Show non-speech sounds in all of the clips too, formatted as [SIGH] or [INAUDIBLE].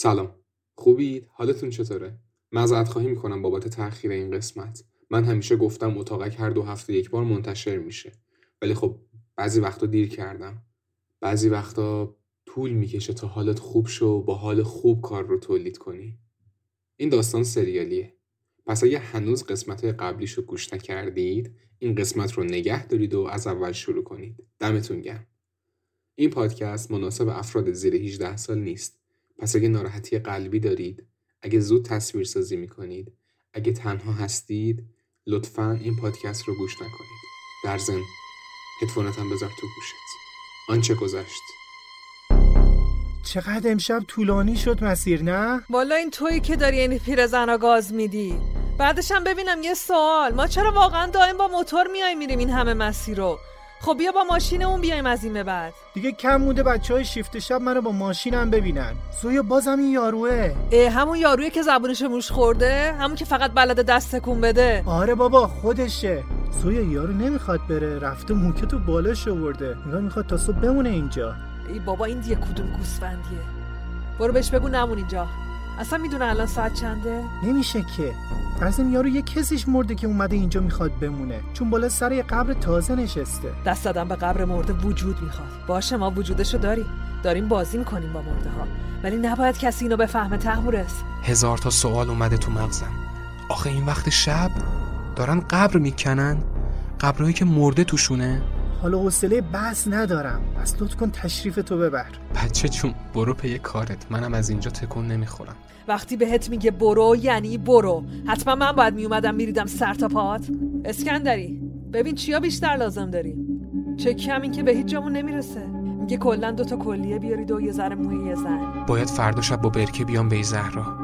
سلام. خوبید؟ حالتون چطوره؟ معذرت خواهی می‌کنم بابت تاخیر این قسمت. من همیشه گفتم اتاقک هر دو هفته یک بار منتشر میشه. ولی خب بعضی وقتا دیر کردم. بعضی وقتا طول می‌کشه تا حالت خوب شو و با حال خوب کار رو تولید کنی. این داستان سریالیه. پس اگه هنوز قسمت های قبلیش رو گوش نکردید این قسمت رو نگه دارید و از اول شروع کنید. دمتون گرم. این پادکست مناسب افراد زیر 18 سال نیست. پس اگه ناراحتی قلبی دارید اگه زود تصویر سازی می‌کنید اگه تنها هستید لطفا این پادکست رو گوش نکنید. در ضمن هدفونت هم بذار تو گوشت. آنچه گذشت. چقدر امشب طولانی شد مسیر نه؟ والا این تویی که داری این پیرزنا گاز میدی. بعدش هم ببینم یه سوال. ما چرا واقعا دائم با موتور میای میریم این همه مسیر رو؟ خب بیا با ماشینمون بیایم از این به بعد. دیگه کم مونده بچه های شیفت شب منو با ماشینم ببینن. سویا بازم این یاروه. اه همون یارویی که زبونش موش خورده همون که فقط بلده دست تکون بده. آره بابا خودشه. سویا یارو نمی‌خواد بره. رفته موکه تو بالاش آورده. نگاه می‌خواد تا صبح بمونه اینجا. ای بابا این دیگه کدوم گوسفندیه. برو بهش بگو نمون اینجا. اصلا می‌دونه الان ساعت چنده؟ نمیشه که. از این یارو یه کسیش مرده که اومده اینجا می‌خواد بمونه. چون بالا سر یه قبر تازه نشسته. دست دادن به قبر مرده وجود می‌خواد. باشه ما وجودشو داریم. داریم بازی می‌کنیم با مرده ها ولی نباید کسی اینو بفهمه تهورس هزار تا سوال اومده تو مغزم. آخه این وقت شب دارن قبر می‌کنن؟ قبرهایی که مرده توشونه؟ حالا حوصله بحث ندارم. پس لطف کن تشریف تو ببر. بچه چون برو پی کارت. منم از اینجا تکون نمی‌خورم. وقتی بهت میگه برو یعنی برو. حتما من باید میومدم میریدم سر تا پات. اسکندری ببین چیا بیشتر لازم داری. چه کم که به هیچ جامون نمی‌رسه. میگه کلا دوتا کلیه بیارید و یه ذره موی یه زن. باید فردا شب با برکه بیام به زهرا.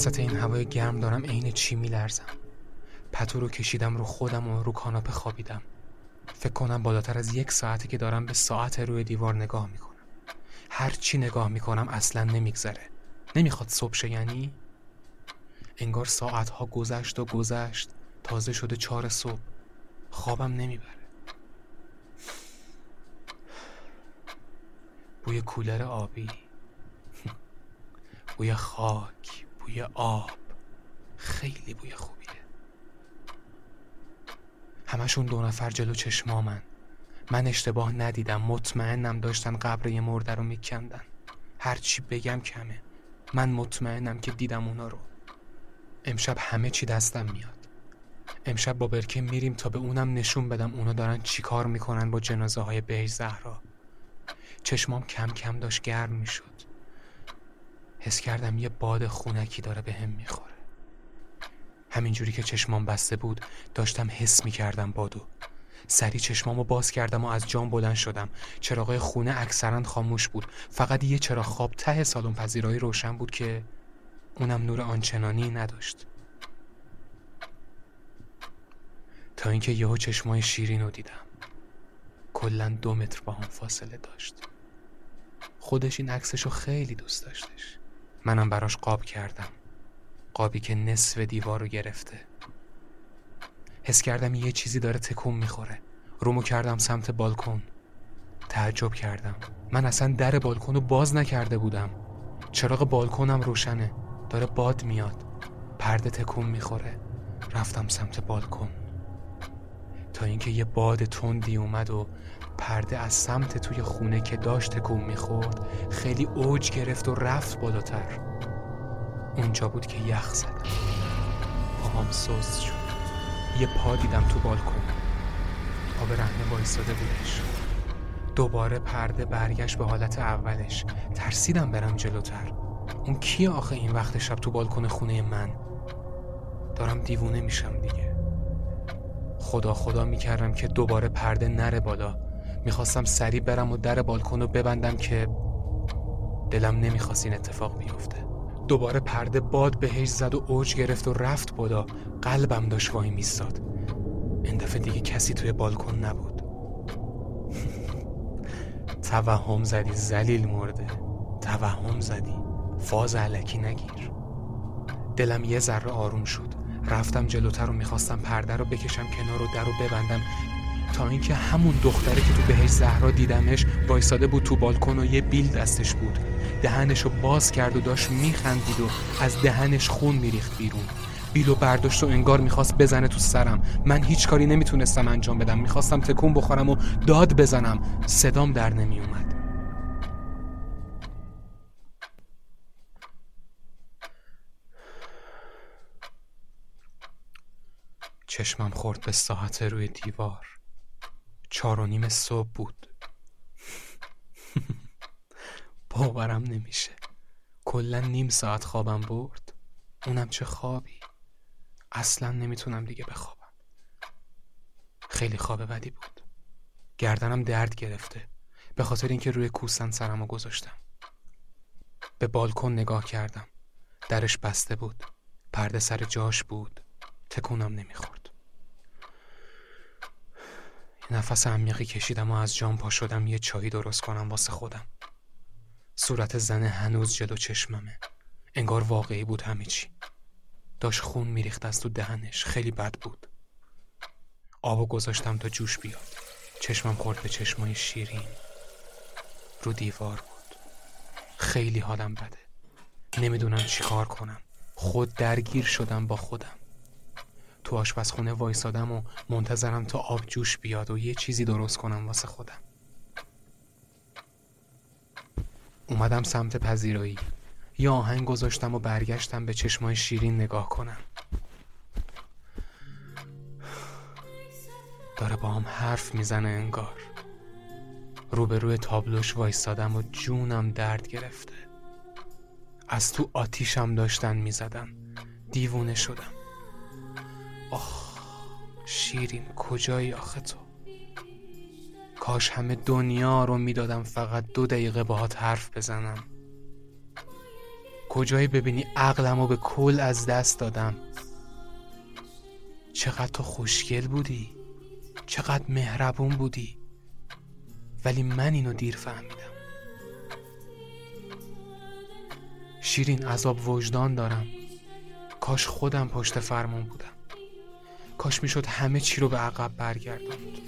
وسط این هوای گرم دارم عین چی میلرزم. پتو رو کشیدم رو خودم و رو کاناپه خوابیدم. فکر کنم بالاتر از یک ساعته که دارم به ساعت روی دیوار نگاه می‌کنم. هر چی نگاه می‌کنم اصلا نمیگذره. نمی‌خواد صبح شه یعنی؟ انگار ساعتها گذشت و گذشت. تازه شده چهار صبح. خوابم نمی‌بره. بوی کولر آبی. [LAUGHS] بوی خاک. بوی آب. خیلی بوی خوبیه. همشون دو نفر جلو چشمامن. من اشتباه ندیدم مطمئنم داشتن قبر یه مرده رو میکندن. هرچی بگم کمه. من مطمئنم که دیدم اونا رو. امشب همه چی دستم میاد. امشب با برکه میریم تا به اونم نشون بدم اونا دارن چی کار می‌کنن با جنازه های بهش زهرا. چشمام کم کم داشت گرم می‌شد. حس کردم یه باد خونکی داره به هم می‌خوره. همینجوری که چشمام بسته بود داشتم حس می‌کردم بادو. سری چشمامو باز کردم و از جام بلند شدم. چراغای خونه اکثرا خاموش بود. فقط یه چراغ خواب ته سالن پذیرایی روشن بود که اونم نور آنچنانی نداشت. تا اینکه یهو چشمای شیرین رو دیدم. کلا دو متر با هم فاصله داشت. خودش این عکسشو خیلی دوست داشتش. منم براش قاب کردم. قابی که نصف دیوار رو گرفته. حس کردم یه چیزی داره تکون می‌خوره. رومو کردم سمت بالکن. تعجب کردم. من اصلا در بالکن رو باز نکرده بودم. چراغ بالکنم روشنه. داره باد میاد. پرده تکون می‌خوره. رفتم سمت بالکن. تا اینکه یه باد تندی اومد و پرده از سمت توی خونه که داشت تکون می‌خورد خیلی اوج گرفت و رفت بالاتر. اونجا بود که یخ زدم پاهام سوز شد. یه پا دیدم تو بالکن. آب رهنه وایستاده بودش. دوباره پرده برگشت به حالت اولش. ترسیدم برم جلوتر. اون کیه آخه این وقت شب تو بالکن خونه من؟ دارم دیوونه میشم دیگه. خدا خدا می‌کردم که دوباره پرده نره بالا. می‌خواستم سریع برم و در بالکن رو ببندم که دلم نمی‌خواست این اتفاق بیفته. دوباره پرده باد بهش زد و اوج گرفت و رفت بالا. قلبم داشت وای میستاد. این دفعه دیگه کسی توی بالکن نبود. [LAUGHS] توهم زدی زلیل مرده. توهم زدی. فاز علکی نگیر. دلم یه ذره آروم شد. رفتم جلوتر و می‌خواستم پرده رو بکشم کنار و در رو ببندم. تا اینکه همون دختره که تو بهش زهرا دیدمش وایساده بود تو بالکن و یه بیل دستش بود. دهنش رو باز کرد و داشت میخندید و از دهنش خون میریخت بیرون. بیلو برداشت و انگار می‌خواست بزنه تو سرم. من هیچ کاری نمی‌تونستم انجام بدم. می‌خواستم تکون بخورم و داد بزنم. صدام در نمیومد چشمم خورد به ساعت روی دیوار. چار و نیم صبح بود. [LAUGHS] باورم نمیشه. کلا نیم ساعت خوابم برد. اونم چه خوابی. اصلا نمی‌تونم دیگه بخوابم. خیلی خواب بدی بود. گردنم درد گرفته. به خاطر اینکه روی کوسن سرمو گذاشتم. به بالکن نگاه کردم. درش بسته بود. پرده سر جاش بود. تکونم نمی‌خورد. نفس عمیقی کشیدم و از جام پا شدم. یه چایی درست کنم واسه خودم. صورت زن هنوز جلو چشممه. انگار واقعی بود همه چی. داشت خون میریخت از تو دهنش. خیلی بد بود. آبو گذاشتم تا جوش بیاد. چشمم خورد به چشمای شیرین. رو دیوار بود. خیلی حالم بده. نمی‌دونم چی کار کنم. خود درگیر شدم با خودم. تو آشپزخونه وایسادم و منتظرم تا آب جوش بیاد و یه چیزی درست کنم واسه خودم. اومدم سمت پذیرایی. یه آهنگ گذاشتم و برگشتم به چشمای شیرین نگاه کنم. داره با هم حرف می‌زنه انگار. روبروی تابلوش وایستادم و جونم درد گرفته. از تو آتیشم داشتن می‌زدم. دیوونه شدم. آخ شیرین کجایی آخه تو؟ کاش همه دنیا رو می‌دادم فقط دو دقیقه باهات حرف بزنم. کجایی ببینی عقلم رو به کل از دست دادم. چقدر تو خوشگل بودی چقدر مهربون بودی. ولی من اینو دیر فهمیدم. شیرین عذاب وجدان دارم. کاش خودم پشت فرمون بودم. کاش می‌شد همه چی رو به عقب برگردوند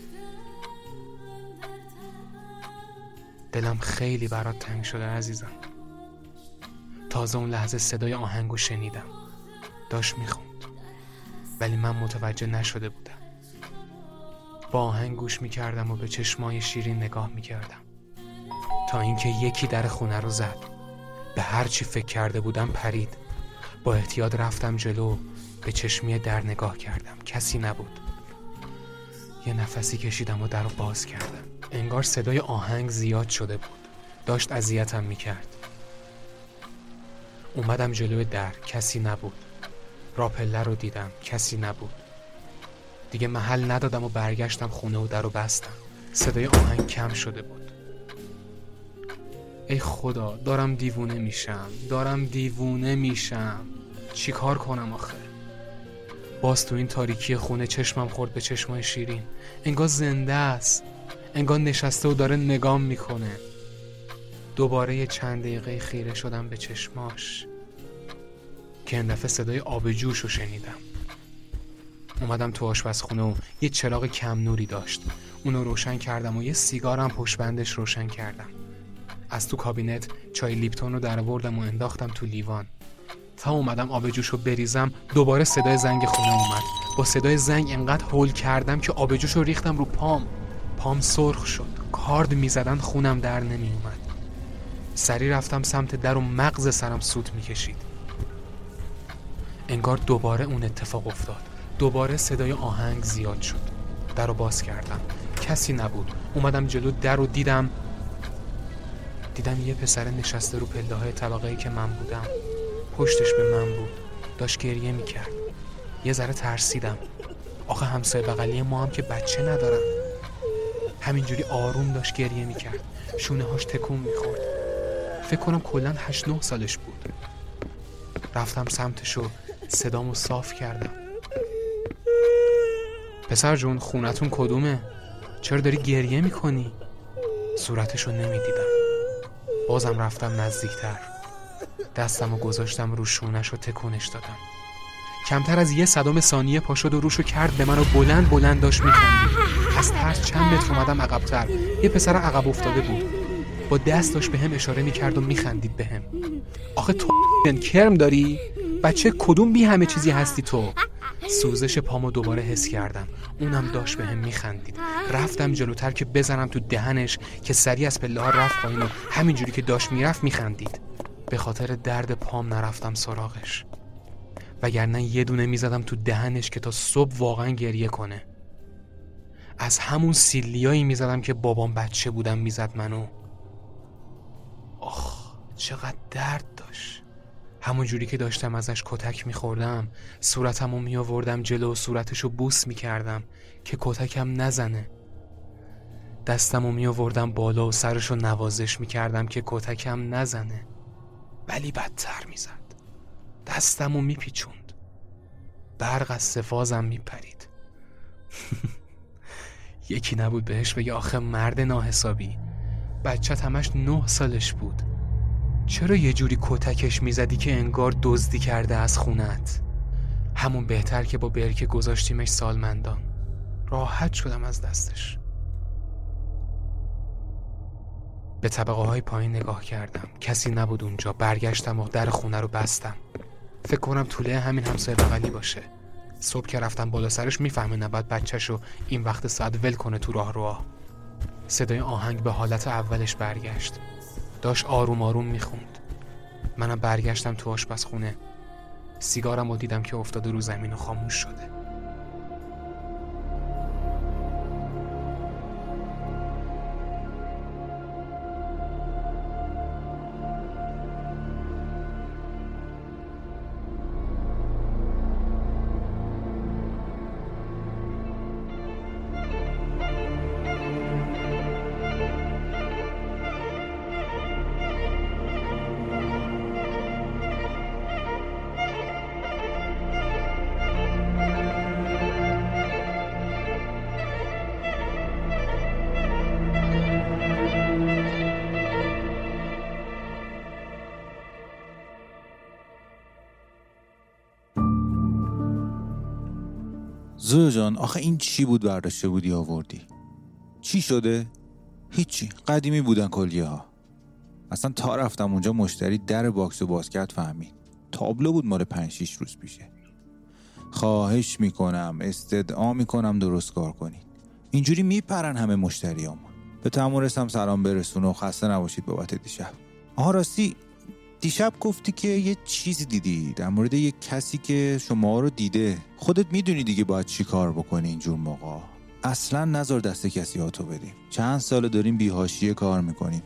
دلم خیلی برات تنگ شده عزیزم. تازه اون لحظه صدای آهنگو شنیدم. داشت می‌خوند. ولی من متوجه نشده بودم. با آهنگ گوش می‌کردم و به چشمای شیرین نگاه می‌کردم. تا اینکه یکی در خونه رو زد. به هر چی فکر کرده بودم پرید. با احتیاط رفتم جلو. به چشمی در نگاه کردم. کسی نبود. یه نفسی کشیدم و در باز کردم. انگار صدای آهنگ زیاد شده بود. داشت اذیتم می‌کرد. اومدم جلوی در. کسی نبود. راپله رو دیدم. کسی نبود. دیگه محل ندادم و برگشتم خونه و در رو بستم. صدای آهنگ کم شده بود. ای خدا دارم دیوونه میشم. دارم دیوونه میشم. چیکار کنم آخه؟ باز تو این تاریکی خونه چشمم خورد به چشمای شیرین. انگار زنده است. انگار نشسته و داره نگام می‌کنه. دوباره یه چند دقیقه خیره شدم به چشماش. که این صدای آب جوش رو شنیدم. اومدم تو آشپزخونه و یه چراغ کم نوری داشت. اونو روشن کردم و یه سیگارم پشت بندش روشن کردم. از تو کابینت چای لیپتون رو در و انداختم تو لیوان. تا اومدم آب جوش رو بریزم دوباره صدای زنگ خونه اومد. با صدای زنگ انقدر هول کردم که آب جوش رو ریختم رو پام. پام سرخ شد. کارد می‌زدن خونم در نمیومد سری رفتم سمت در و مغز سرم سوت می‌کشید. انگار دوباره اون اتفاق افتاد. دوباره صدای آهنگ زیاد شد. در رو باز کردم. کسی نبود. اومدم جلو در رو دیدم. دیدم یه پسر نشسته رو پله های طبقه که من بودم. پشتش به من بود. داشت گریه می‌کرد. یه ذره ترسیدم. آخه همسایه بغلی ما هم که بچه ندارن. همینجوری آروم داشت گریه می‌کرد. شونه هاش تکون می‌خورد. فکر کنم کلا 8 9 سالش بود. رفتم سمتش و صدامو صاف کردم. پسر جون خونتون کدومه؟ چرا داری گریه می‌کنی؟ صورتشو نمی‌دیدم. بازم رفتم نزدیکتر. دستم و گذاشتم رو شونش و تکونش دادم. کمتر از یه صدام ثانیه پا شد و روشو کرد به من و بلند بلند داشت میخندید. از ترس چند متر اومدم عقبتر. یه پسر عقب افتاده بود. با دست داشت به هم اشاره می‌کرد و میخندید به هم. آخه تو کرم داری؟ بچه کدوم بی همه چیزی هستی تو؟ سوزش پامو دوباره حس کردم. اونم داشت به هم میخندید. رفتم جلوتر که بزنم تو دهنش که سری از پله ها رفت پایین و همینجوری که داشت می‌رفت میخندید. به خاطر درد پام نرفتم سراغش. وگرنه یه دونه می‌زدم تو دهنش که تا صبح واقعا گریه کنه. از همون سیلیایی می‌زدم که بابام بچه بودم می‌زد منو. آخ چقدر درد داشت. همون جوری که داشتم ازش کتک میخوردم صورتمو میآوردم جلو و صورتشو بوس می‌کردم که کتکم نزنه. دستمو میآوردم بالا و سرشو نوازش می‌کردم که کتکم نزنه. ولی بدتر می‌زد. دستمو میپیچوند. برق از سفازم میپرید. [LAUGHS] یکی نبود بهش بگه آخه مرد ناحسابی. بچه همش نه سالش بود. چرا یه جوری کتکش می‌زدی که انگار دزدی کرده از خونت؟ همون بهتر که با برکه گذاشتیمش سالمندان. راحت شدم از دستش. به طبقه های پایین نگاه کردم. کسی نبود اونجا. برگشتم و در خونه رو بستم. فکر کنم طوله همین همسایه بغلی باشه. صبح که رفتم بالا سرش می‌فهمه نباید بچهش رو این وقت ساعت ول کنه تو راه رو صدای آهنگ به حالت اولش برگشت. داشت آروم آروم می‌خوند. منم برگشتم تو آشپزخونه. سیگارم و دیدم که افتاده رو زمین و خاموش شده. زویا جان آخه این چی بود برداشته بودی آوردی؟ چی شده؟ هیچی قدیمی بودن کلیه ها اصلا تا رفتم اونجا مشتری در باکس و باسکت فهمید. تابلو بود مال پنج شیش روز پیشه. خواهش می‌کنم استدعا می‌کنم درست کار کنید. اینجوری میپرن همه مشتریام به تمام سلام برسون و خسته نباشید بابت دیشب. آها راستی دیشب گفتی که یه چیزی دیدی در مورد یه کسی که شما رو دیده. خودت می‌دونی دیگه باید چی کار بکنی اینجور موقع. اصلا نظر دست کسی هاتو بدیم چند سال داریم بیهاشیه کار می‌کنیم.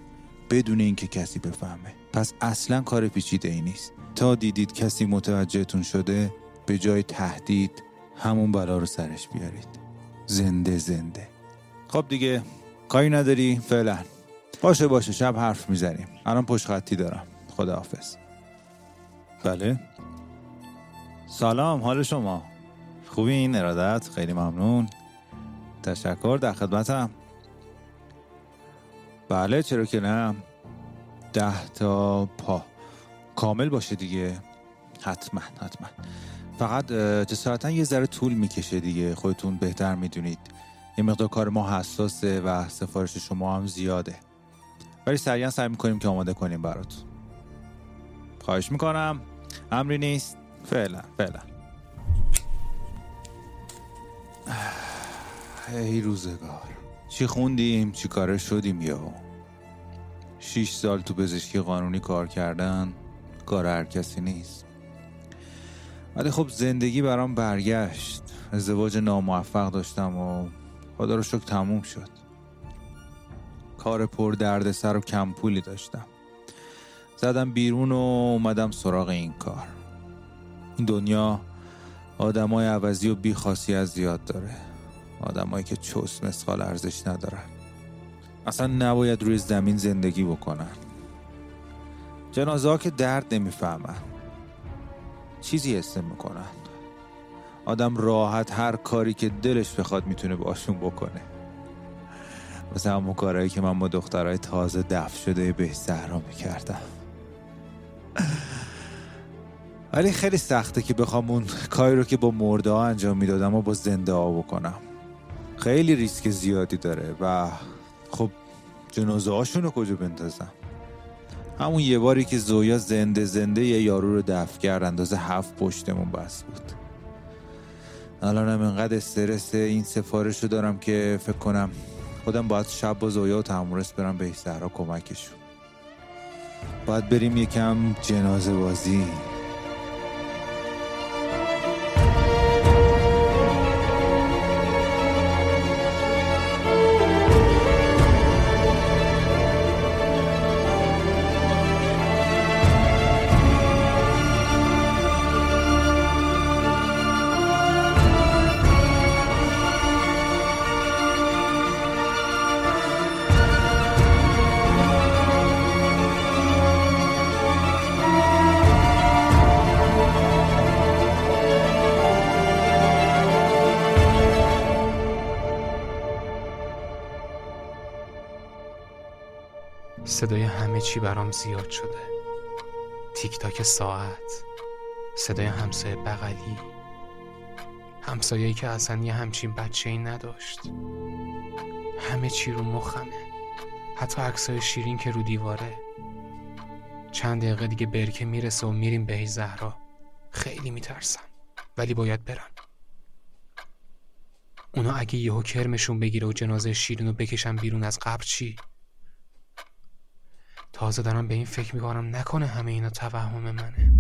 بدون اینکه کسی بفهمه. پس اصلا کار پیچیده ای نیست. تا دیدید کسی متوجهتون شده به جای تهدید همون بلا رو سرش بیارید. زنده زنده. خب دیگه کاری نداری فعلا. باشه باشه شب حرف می‌زنیم. الان پشت خطی دارم. خداحافظ. بله. سلام حال شما؟ خوبی این ارادت؟ خیلی ممنون. تشکر در خدمتم. بله چرا که نه. ده تا پا. کامل باشه دیگه. حتما حتما. فقط جسارتا یه ذره طول می‌کشه دیگه. خودتون بهتر می‌دونید. یه مقدار کار ما حساسه و سفارش شما هم زیاده. ولی سریعا سعی می‌کنیم که آماده کنیم براتون. خواهش می‌کنم. امری نیست. فعلا فعلا. ای روزگار. چی خوندیم؟ چی کاره شدیم یا شیش سال تو پزشکی قانونی کار کردن کار هر کسی نیست. ولی خب زندگی برام برگشت. ازدواج ناموفق داشتم و خدا رو شکر تموم شد. کار پر درد سر و کم پولی داشتم. زدم بیرون و اومدم سراغ این کار. این دنیا آدمای عوضی و بیخاصیت زیاد داره. آدمایی که چوس مسخال ارزش ندارن. اصلا نباید روی زمین زندگی بکنن. جنازه ها که درد نمی‌فهمن. چیزی حس می‌کنن آدم راحت هر کاری که دلش بخواد می‌تونه باشون بکنه. مثل همون کارهایی که من با دخترهای تازه دف شده به زهرا می‌کردم. ولی خیلی سخته که بخوام اون کاری رو که با مرده ها انجام می‌دادم و با زنده ها بکنم. خیلی ریسک زیادی داره و خب جنازه هاشون رو کجا بندازم؟ همون یه باری که زویا زنده زنده یه یارو رو دفع کرد اندازه هفت پشتمون بس بود. الان هم اینقدر استرس این سفارش رو دارم که فکر کنم خودم باید شب با زویا و تمورس برم به سهرا کمکشون. باید بریم یکم جنازه بازی. همه چی برام زیاد شده. تیک تاک ساعت صدای همسایه بغلی همسایه‌ای که اصلا یه همچین بچه ای نداشت. همه چی رو مخمه. حتی عکسای شیرین که رو دیواره. چند دقیقه دیگه برکه می‌رسه و میریم به زهرا. خیلی میترسم ولی باید برم. اونا اگه یهو کرمشون بگیره و جنازه شیرین رو بکشن بیرون از قبر چی؟ تازه دارم به این فکر می‌کنم نکنه همه اینا توهم منه.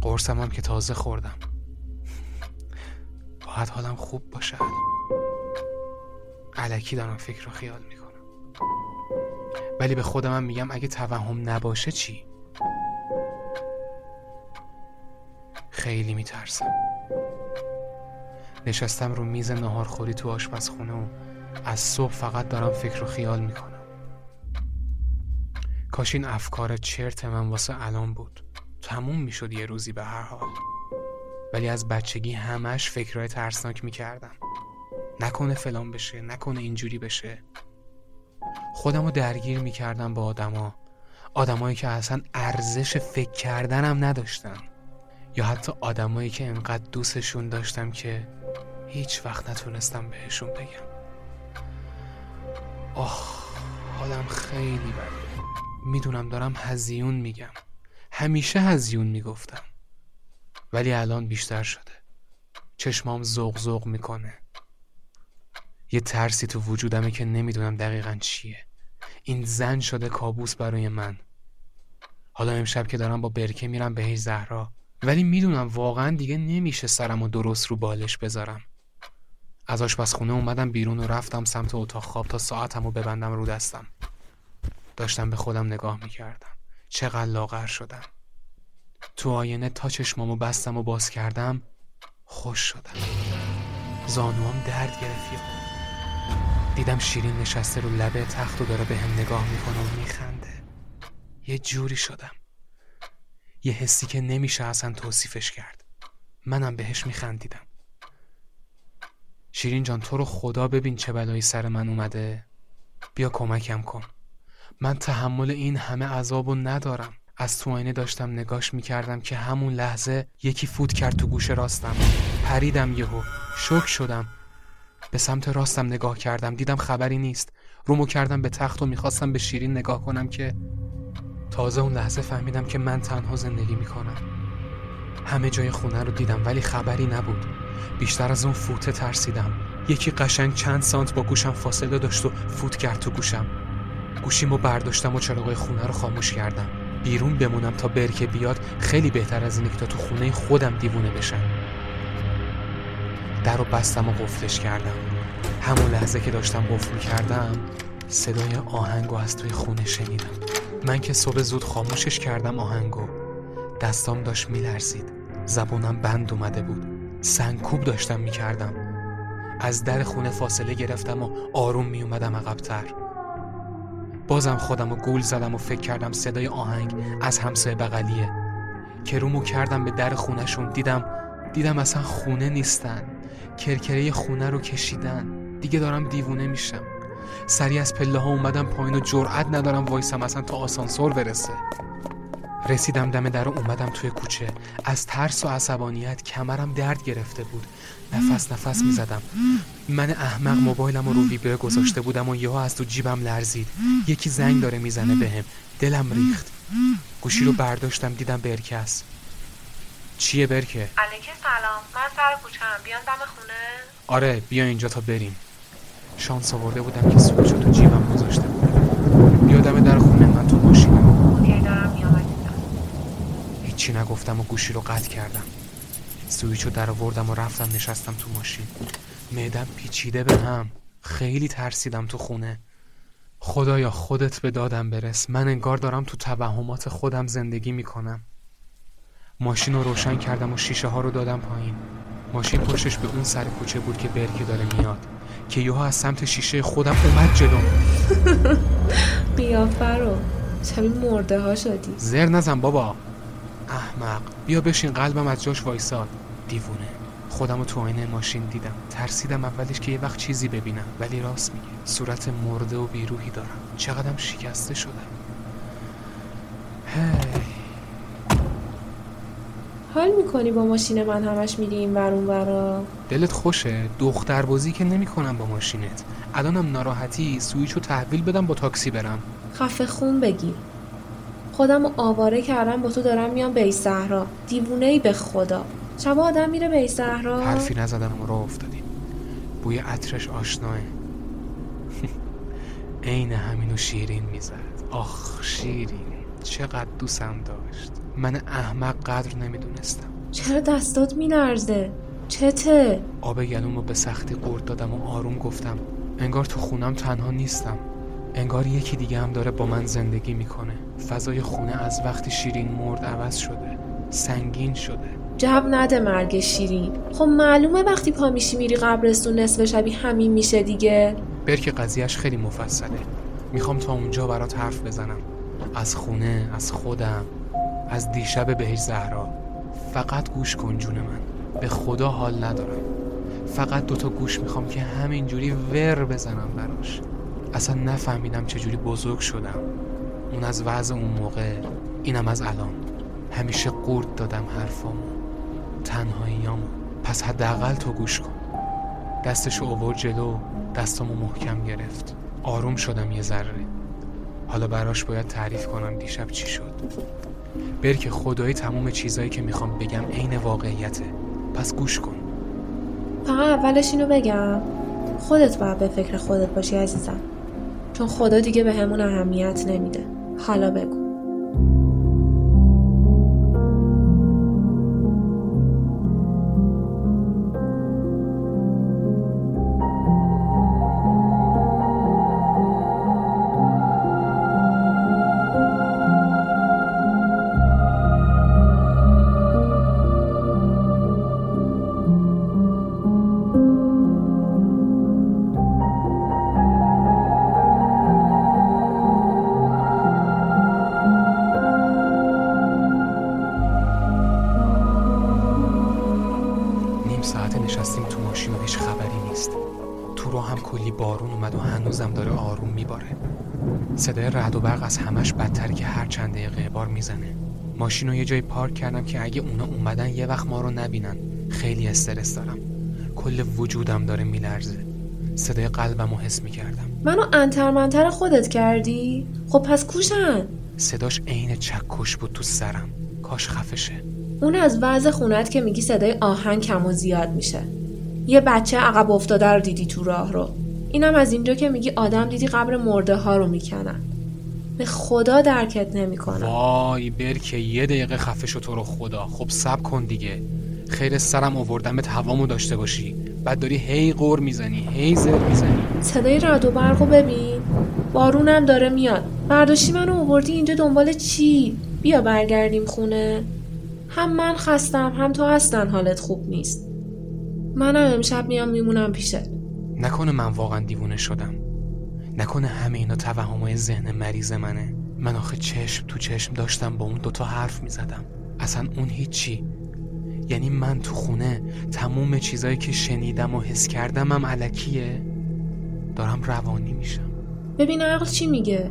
قرصم هم که تازه خوردم. باید حالم خوب باشه علکی دارم فکر رو خیال می‌کنم. ولی به خودم هم میگم اگه توهم نباشه چی؟ خیلی میترسم. نشستم رو میز ناهارخوری تو آشپزخونه و از صبح فقط دارم فکر و خیال می‌کنم. کاش این افکار چرت من واسه الان بود. تموم می‌شد یه روزی به هر حال. ولی از بچگی همش فکرهای ترسناک می‌کردم. نکنه فلان بشه نکنه اینجوری بشه. خودم رو درگیر می‌کردم با آدما. آدمایی که اصلا ارزش فکر کردنم نداشتن. یا حتی آدمایی که انقدر دوستشون داشتم که هیچ وقت نتونستم بهشون بگم. آه حالم خیلی بده می‌دونم دارم هزیون میگم. همیشه هزیون می‌گفتم. ولی الان بیشتر شده. چشمام زوق زوق می‌کنه. یه ترسی تو وجودمه که نمی‌دونم دقیقا چیه. این زن شده کابوس برای من. حالا امشب که دارم با برکه میرم به زهرا. ولی می‌دونم واقعا دیگه نمیشه سرم و درست رو بالش بذارم. از آشپزخونه اومدم بیرون و رفتم سمت اتاق خواب تا ساعتم رو ببندم رو دستم. داشتم به خودم نگاه می‌کردم. چقدر لاغر شدم. تو آینه تا چشمامو بستم و باز کردم خوش شدم. زانوام درد گرفت. دیدم شیرین نشسته رو لبه تخت و داره به هم نگاه می‌کنه و میخنده. یه جوری شدم. یه حسی که نمیشه اصلا توصیفش کرد. منم بهش میخندیدم. شیرین جان تو رو خدا ببین چه بلایی سر من اومده. بیا کمکم کن. من تحمل این همه عذاب و ندارم. از تو آینه داشتم نگاش می‌کردم که همون لحظه یکی فوت کرد تو گوش راستم. پریدم یهو. شک شدم. به سمت راستم نگاه کردم. دیدم خبری نیست. رومو کردم به تخت و می‌خواستم به شیرین نگاه کنم که تازه اون لحظه فهمیدم که من تنها زندگی می‌کنم. همه جای خونه رو دیدم ولی خبری نبود. بیشتر از اون فوته ترسیدم. یکی قشنگ چند سانت با گوشم فاصله داشت و فوت کرد تو گوشم. گوشیمو برداشتم و چراغای خونه رو خاموش کردم. بیرون بمونم تا برکه بیاد خیلی بهتر از اینه تا تو خونه خودم دیوونه بشم. در رو بستم و قفلش کردم. همون لحظه که داشتم قفل کردم صدای آهنگو از توی خونه شنیدم. من که صبح زود خاموشش کردم آهنگو. دستام داشت میلرزید. زبونم بند اومده بود. سنگکوب داشتم می‌کردم. از در خونه فاصله گرفتم و آروم می اومدم عقبتر. بازم خودم و گول زدم و فکر کردم صدای آهنگ از همسایه بغلیه. که رومو کردم به در خونهشون دیدم دیدم اصلا خونه نیستن. کرکره خونه رو کشیدن. دیگه دارم دیوونه میشم. سری از پله ها اومدم پایین و جرأت ندارم وایسم اصلا تا آسانسور برسه. رسیدم دم در و اومدم توی کوچه. از ترس و عصبانیت کمرم درد گرفته بود. نفس نفس می‌زدم. من احمق موبایلم رو رو ویبره گذاشته بودم و یهو از تو جیبم لرزید. یکی زنگ داره می‌زنه بهم. دلم ریخت. گوشی رو برداشتم دیدم برکه است چیه برکه؟ علیکه سلام. من سر کوچم بیام دم خونه؟ آره بیا اینجا تا بریم. شانس آورده بودم که سویچ رو تو جیبم گذاشته بودم. بیا دم در خونه من تو ماشینم okay دارم میام عزیزم هیچی نگفتم و گوشی رو قطع کردم. سویچ رو در آوردم و رفتم نشستم تو ماشین. معدم پیچیده به هم. خیلی ترسیدم تو خونه. خدایا خودت به دادم برس. من انگار دارم تو توهمات خودم زندگی می‌کنم. ماشین رو روشن کردم و شیشه ها رو دادم پایین. ماشین پشتش به اون سر کوچه بود که برکی داره میاد. که یوها از سمت شیشه خودم اومد جلو. [LAUGHS] قیافه رو. شبیه مرده ها شدی؟ زر نزن بابا. احمق. بیا بشین قلبم از جاش وایساد دیوونه. خودم رو تو آینه ماشین دیدم. ترسیدم اولش که یه وقت چیزی ببینم ولی راست میگه. صورت مرده و بیروحی دارم. چقدرم شکسته شدم. هی. حال می‌کنی با ماشین من همش میری این ور اون ورا؟ دلت خوشه؟ دختر بازی که نمی‌کنم با ماشینت. الانم ناراحتی سویچ رو تحویل بدم با تاکسی برم. خفه خون بگیر. خودم آواره کردم با تو دارم میام بی صحرا دیوونه ای به خدا. شب آدم میره بی صحرا حرفی نزدم و راه افتادیم بوی عطرش آشناه. [LAUGHS] عین همینو شیرین می‌زد. آخ شیرین. چقدر دوستم داشت. من احمق قدر نمی‌دونستم. چرا دستات میلرزه؟ چته؟ آب گلوم رو به سختی قورت دادم و آروم گفتم انگار تو خونم تنها نیستم. انگار یکی دیگه هم داره با من زندگی می‌کنه. فضای خونه از وقتی شیرین مرد عوض شده. سنگین شده. جب نده مرگ شیرین. خب معلومه وقتی پا میشی میری قبرستون نصف شبی همین میشه دیگه. برک قضیهش خیلی مفصله. می‌خوام تا اونجا برات حرف بزنم. از خونه از خودم از دیشب بهش زهرا. فقط گوش کن جون من. به خدا حال ندارم. فقط دوتا گوش می‌خوام که همینجوری ور بزنم براش. اصلا نفهمیدم چجوری بزرگ شدم. اون از وضع اون موقع اینم از الان. همیشه قورت دادم حرفامو. تنهاییامو پس حداقل تو گوش کن. دستشو آورد جلو دستامو محکم گرفت. آروم شدم یه ذره. حالا براش باید تعریف کنم دیشب چی شد. برک خدایی تموم چیزایی که می‌خوام بگم عین واقعیته. پس گوش کن. فقط اولش اینو بگم. خودت باید به فکر خودت باشی عزیزم. چون خدا دیگه به همون اهمیت نمیده. حالا بگو. از همش بدتر که هر چند دقیقه بار می‌زنه. ماشین رو یه جایی پارک کردم که اگه اونا اومدن یه وقت ما رو نبینن. خیلی استرس دارم. کل وجودم داره میلرزه. صدای قلبم رو حس می‌کردم. منو انترمنتر خودت کردی؟ خب پس کوشن. صداش عین چکش بود تو سرم. کاش خفشه. اون از وضع خونت که میگی صدای آهنگ کم و زیاد میشه. یه بچه عقب افتاده رو دیدی تو راه رو. اینم از اینجا که میگی آدم دیدی قبر مرده ها رو می‌کنن به خدا درکت نمی‌کنم. وای برکه یه دقیقه خفه شو تو رو خدا. خب سب کن دیگه. خیر سرم آوردمت هوامو داشته باشی. بعد داری هی قور می‌زنی هی زر می‌زنی. صدای رد و برق رو ببین. بارونم داره میاد. برداشتی منو آوردی اینجا دنبال چی؟ بیا برگردیم خونه. هم من خستم هم تو اصلا حالت خوب نیست. منم امشب میام میمونم پیشت. نکنه من واقعا دیوونه شدم. نکنه همه اینا توهمای ذهن مریض منه. من آخه چشم تو چشم داشتم با اون دوتا حرف می‌زدم. اصلا اون هیچی. یعنی من تو خونه تموم چیزایی که شنیدم و حس کردم هم علکیه. دارم روانی میشم. ببین عقل چی میگه؟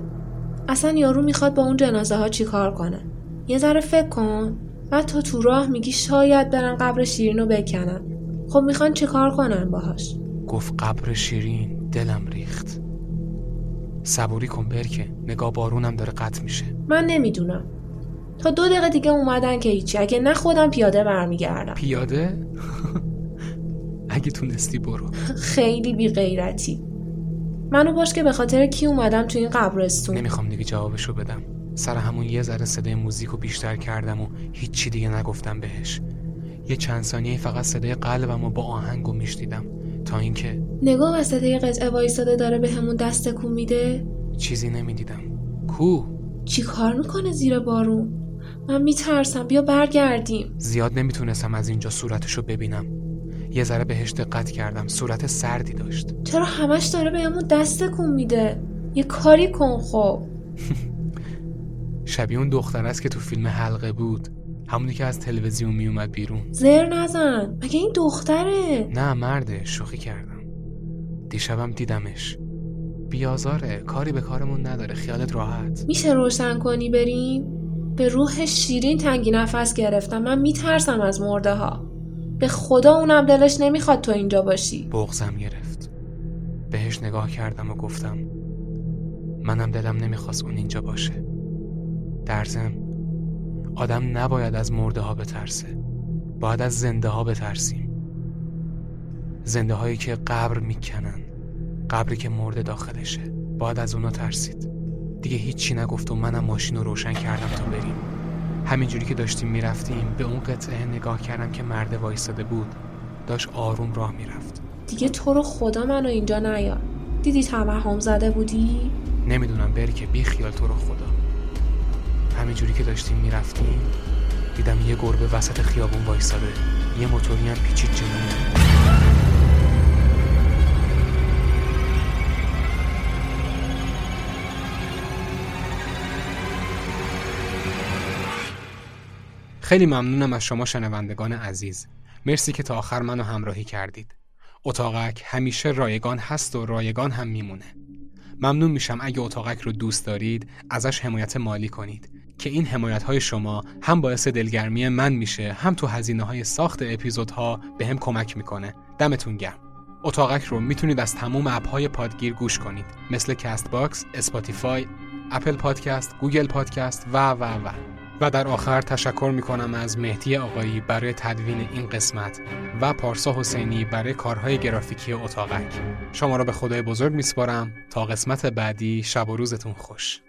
اصلا یارو می‌خواد با اون جنازه ها چی کار کنه؟ یه ذره فکر کن. بعد تو تو راه میگی شاید برن قبر شیرین رو بکنن. خب می‌خوان چی کار کنن باهاش؟ گفت قبر شیرین دلم ریخت. صبوری کن برکه نگاه بارونم داره قطع میشه. من نمی‌دونم. تا دو دقیقه دیگه اومدن که هیچی. اگه نه خودم پیاده برمیگردم. پیاده؟ [LAUGHS] اگه تونستی برو. [LAUGHS] خیلی بی غیرتی منو باش که به خاطر کی اومدم تو این قبرستون. نمی‌خوام دیگه جوابشو بدم. سر همون یه ذره صدای موزیک رو بیشتر کردم و هیچی دیگه نگفتم بهش. یه چند ثانیه فقط صدای قلبم و با آهنگ و میشنیدم. تا اینکه نگاه وسط قطعه وایساده داره به همون دست تکون میده؟ چیزی نمی‌دیدم. کو؟ چی کار می‌کنه زیر بارون؟ من میترسم بیا برگردیم. زیاد نمی‌تونستم از اینجا صورتشو ببینم. یه ذره بهش دقت کردم صورت سردی داشت. چرا همش داره به همون دست تکون میده؟ یه کاری کن خب. [LAUGHS] شبیه اون دختر است که تو فیلم حلقه بود. همونی که از تلویزیون میومد بیرون. زر نزن. مگه این دختره؟ نه مرده. شوخی کردم. دیشبم دیدمش. بیازاره. کاری به کارمون نداره. خیالت راحت. میشه روشن کنی بریم؟ به روح شیرین تنگی نفس گرفتم. من میترسم از مرده ها به خدا اونم دلش نمی‌خواد تو اینجا باشی. بغزم گرفت. بهش نگاه کردم و گفتم منم دلم نمی‌خواست اون اینجا باشه. در ضمن آدم نباید از مرده ها بترسه. باید از زنده ها بترسیم. زنده هایی که قبر می‌کنن قبری که مرده داخلشه. باید از اونا ترسید. دیگه هیچی نگفت و منم ماشین رو روشن کردم تا بریم. همینجوری که داشتیم می‌رفتیم به اون قطعه نگاه کردم که مرد وایستاده بود. داشت آروم راه می‌رفت. دیگه تو رو خدا منو اینجا نیار. دیدی توهم زده بودی؟ نمی‌دونم بری که بی خیال تو رو خدا. همینجوری که داشتیم می‌رفتیم دیدم یه گربه وسط خیابون وایستاده. یه موتوری هم پیچید جلومون خیلی ممنونم از شما شنوندگان عزیز. مرسی که تا آخر منو همراهی کردید. اتاقک همیشه رایگان هست و رایگان هم میمونه. ممنون میشم اگه اتاقک رو دوست دارید ازش حمایت مالی کنید. که این حمایت های شما هم باعث دلگرمی من میشه هم تو هزینه های ساخت اپیزودها به هم کمک می‌کنه. دمتون گرم. اتاقک رو می‌تونید از تموم اپ های پادگیر گوش کنید. مثل Castbox، Spotify، اپل پادکست، گوگل پادکست و و و. و در آخر تشکر می کنم از مهدی آقایی برای تدوین این قسمت و پارسا حسینی برای کارهای گرافیکی اتاقک شما را به خدای بزرگ میسپارم. تا قسمت بعدی شب و روزتون خوش.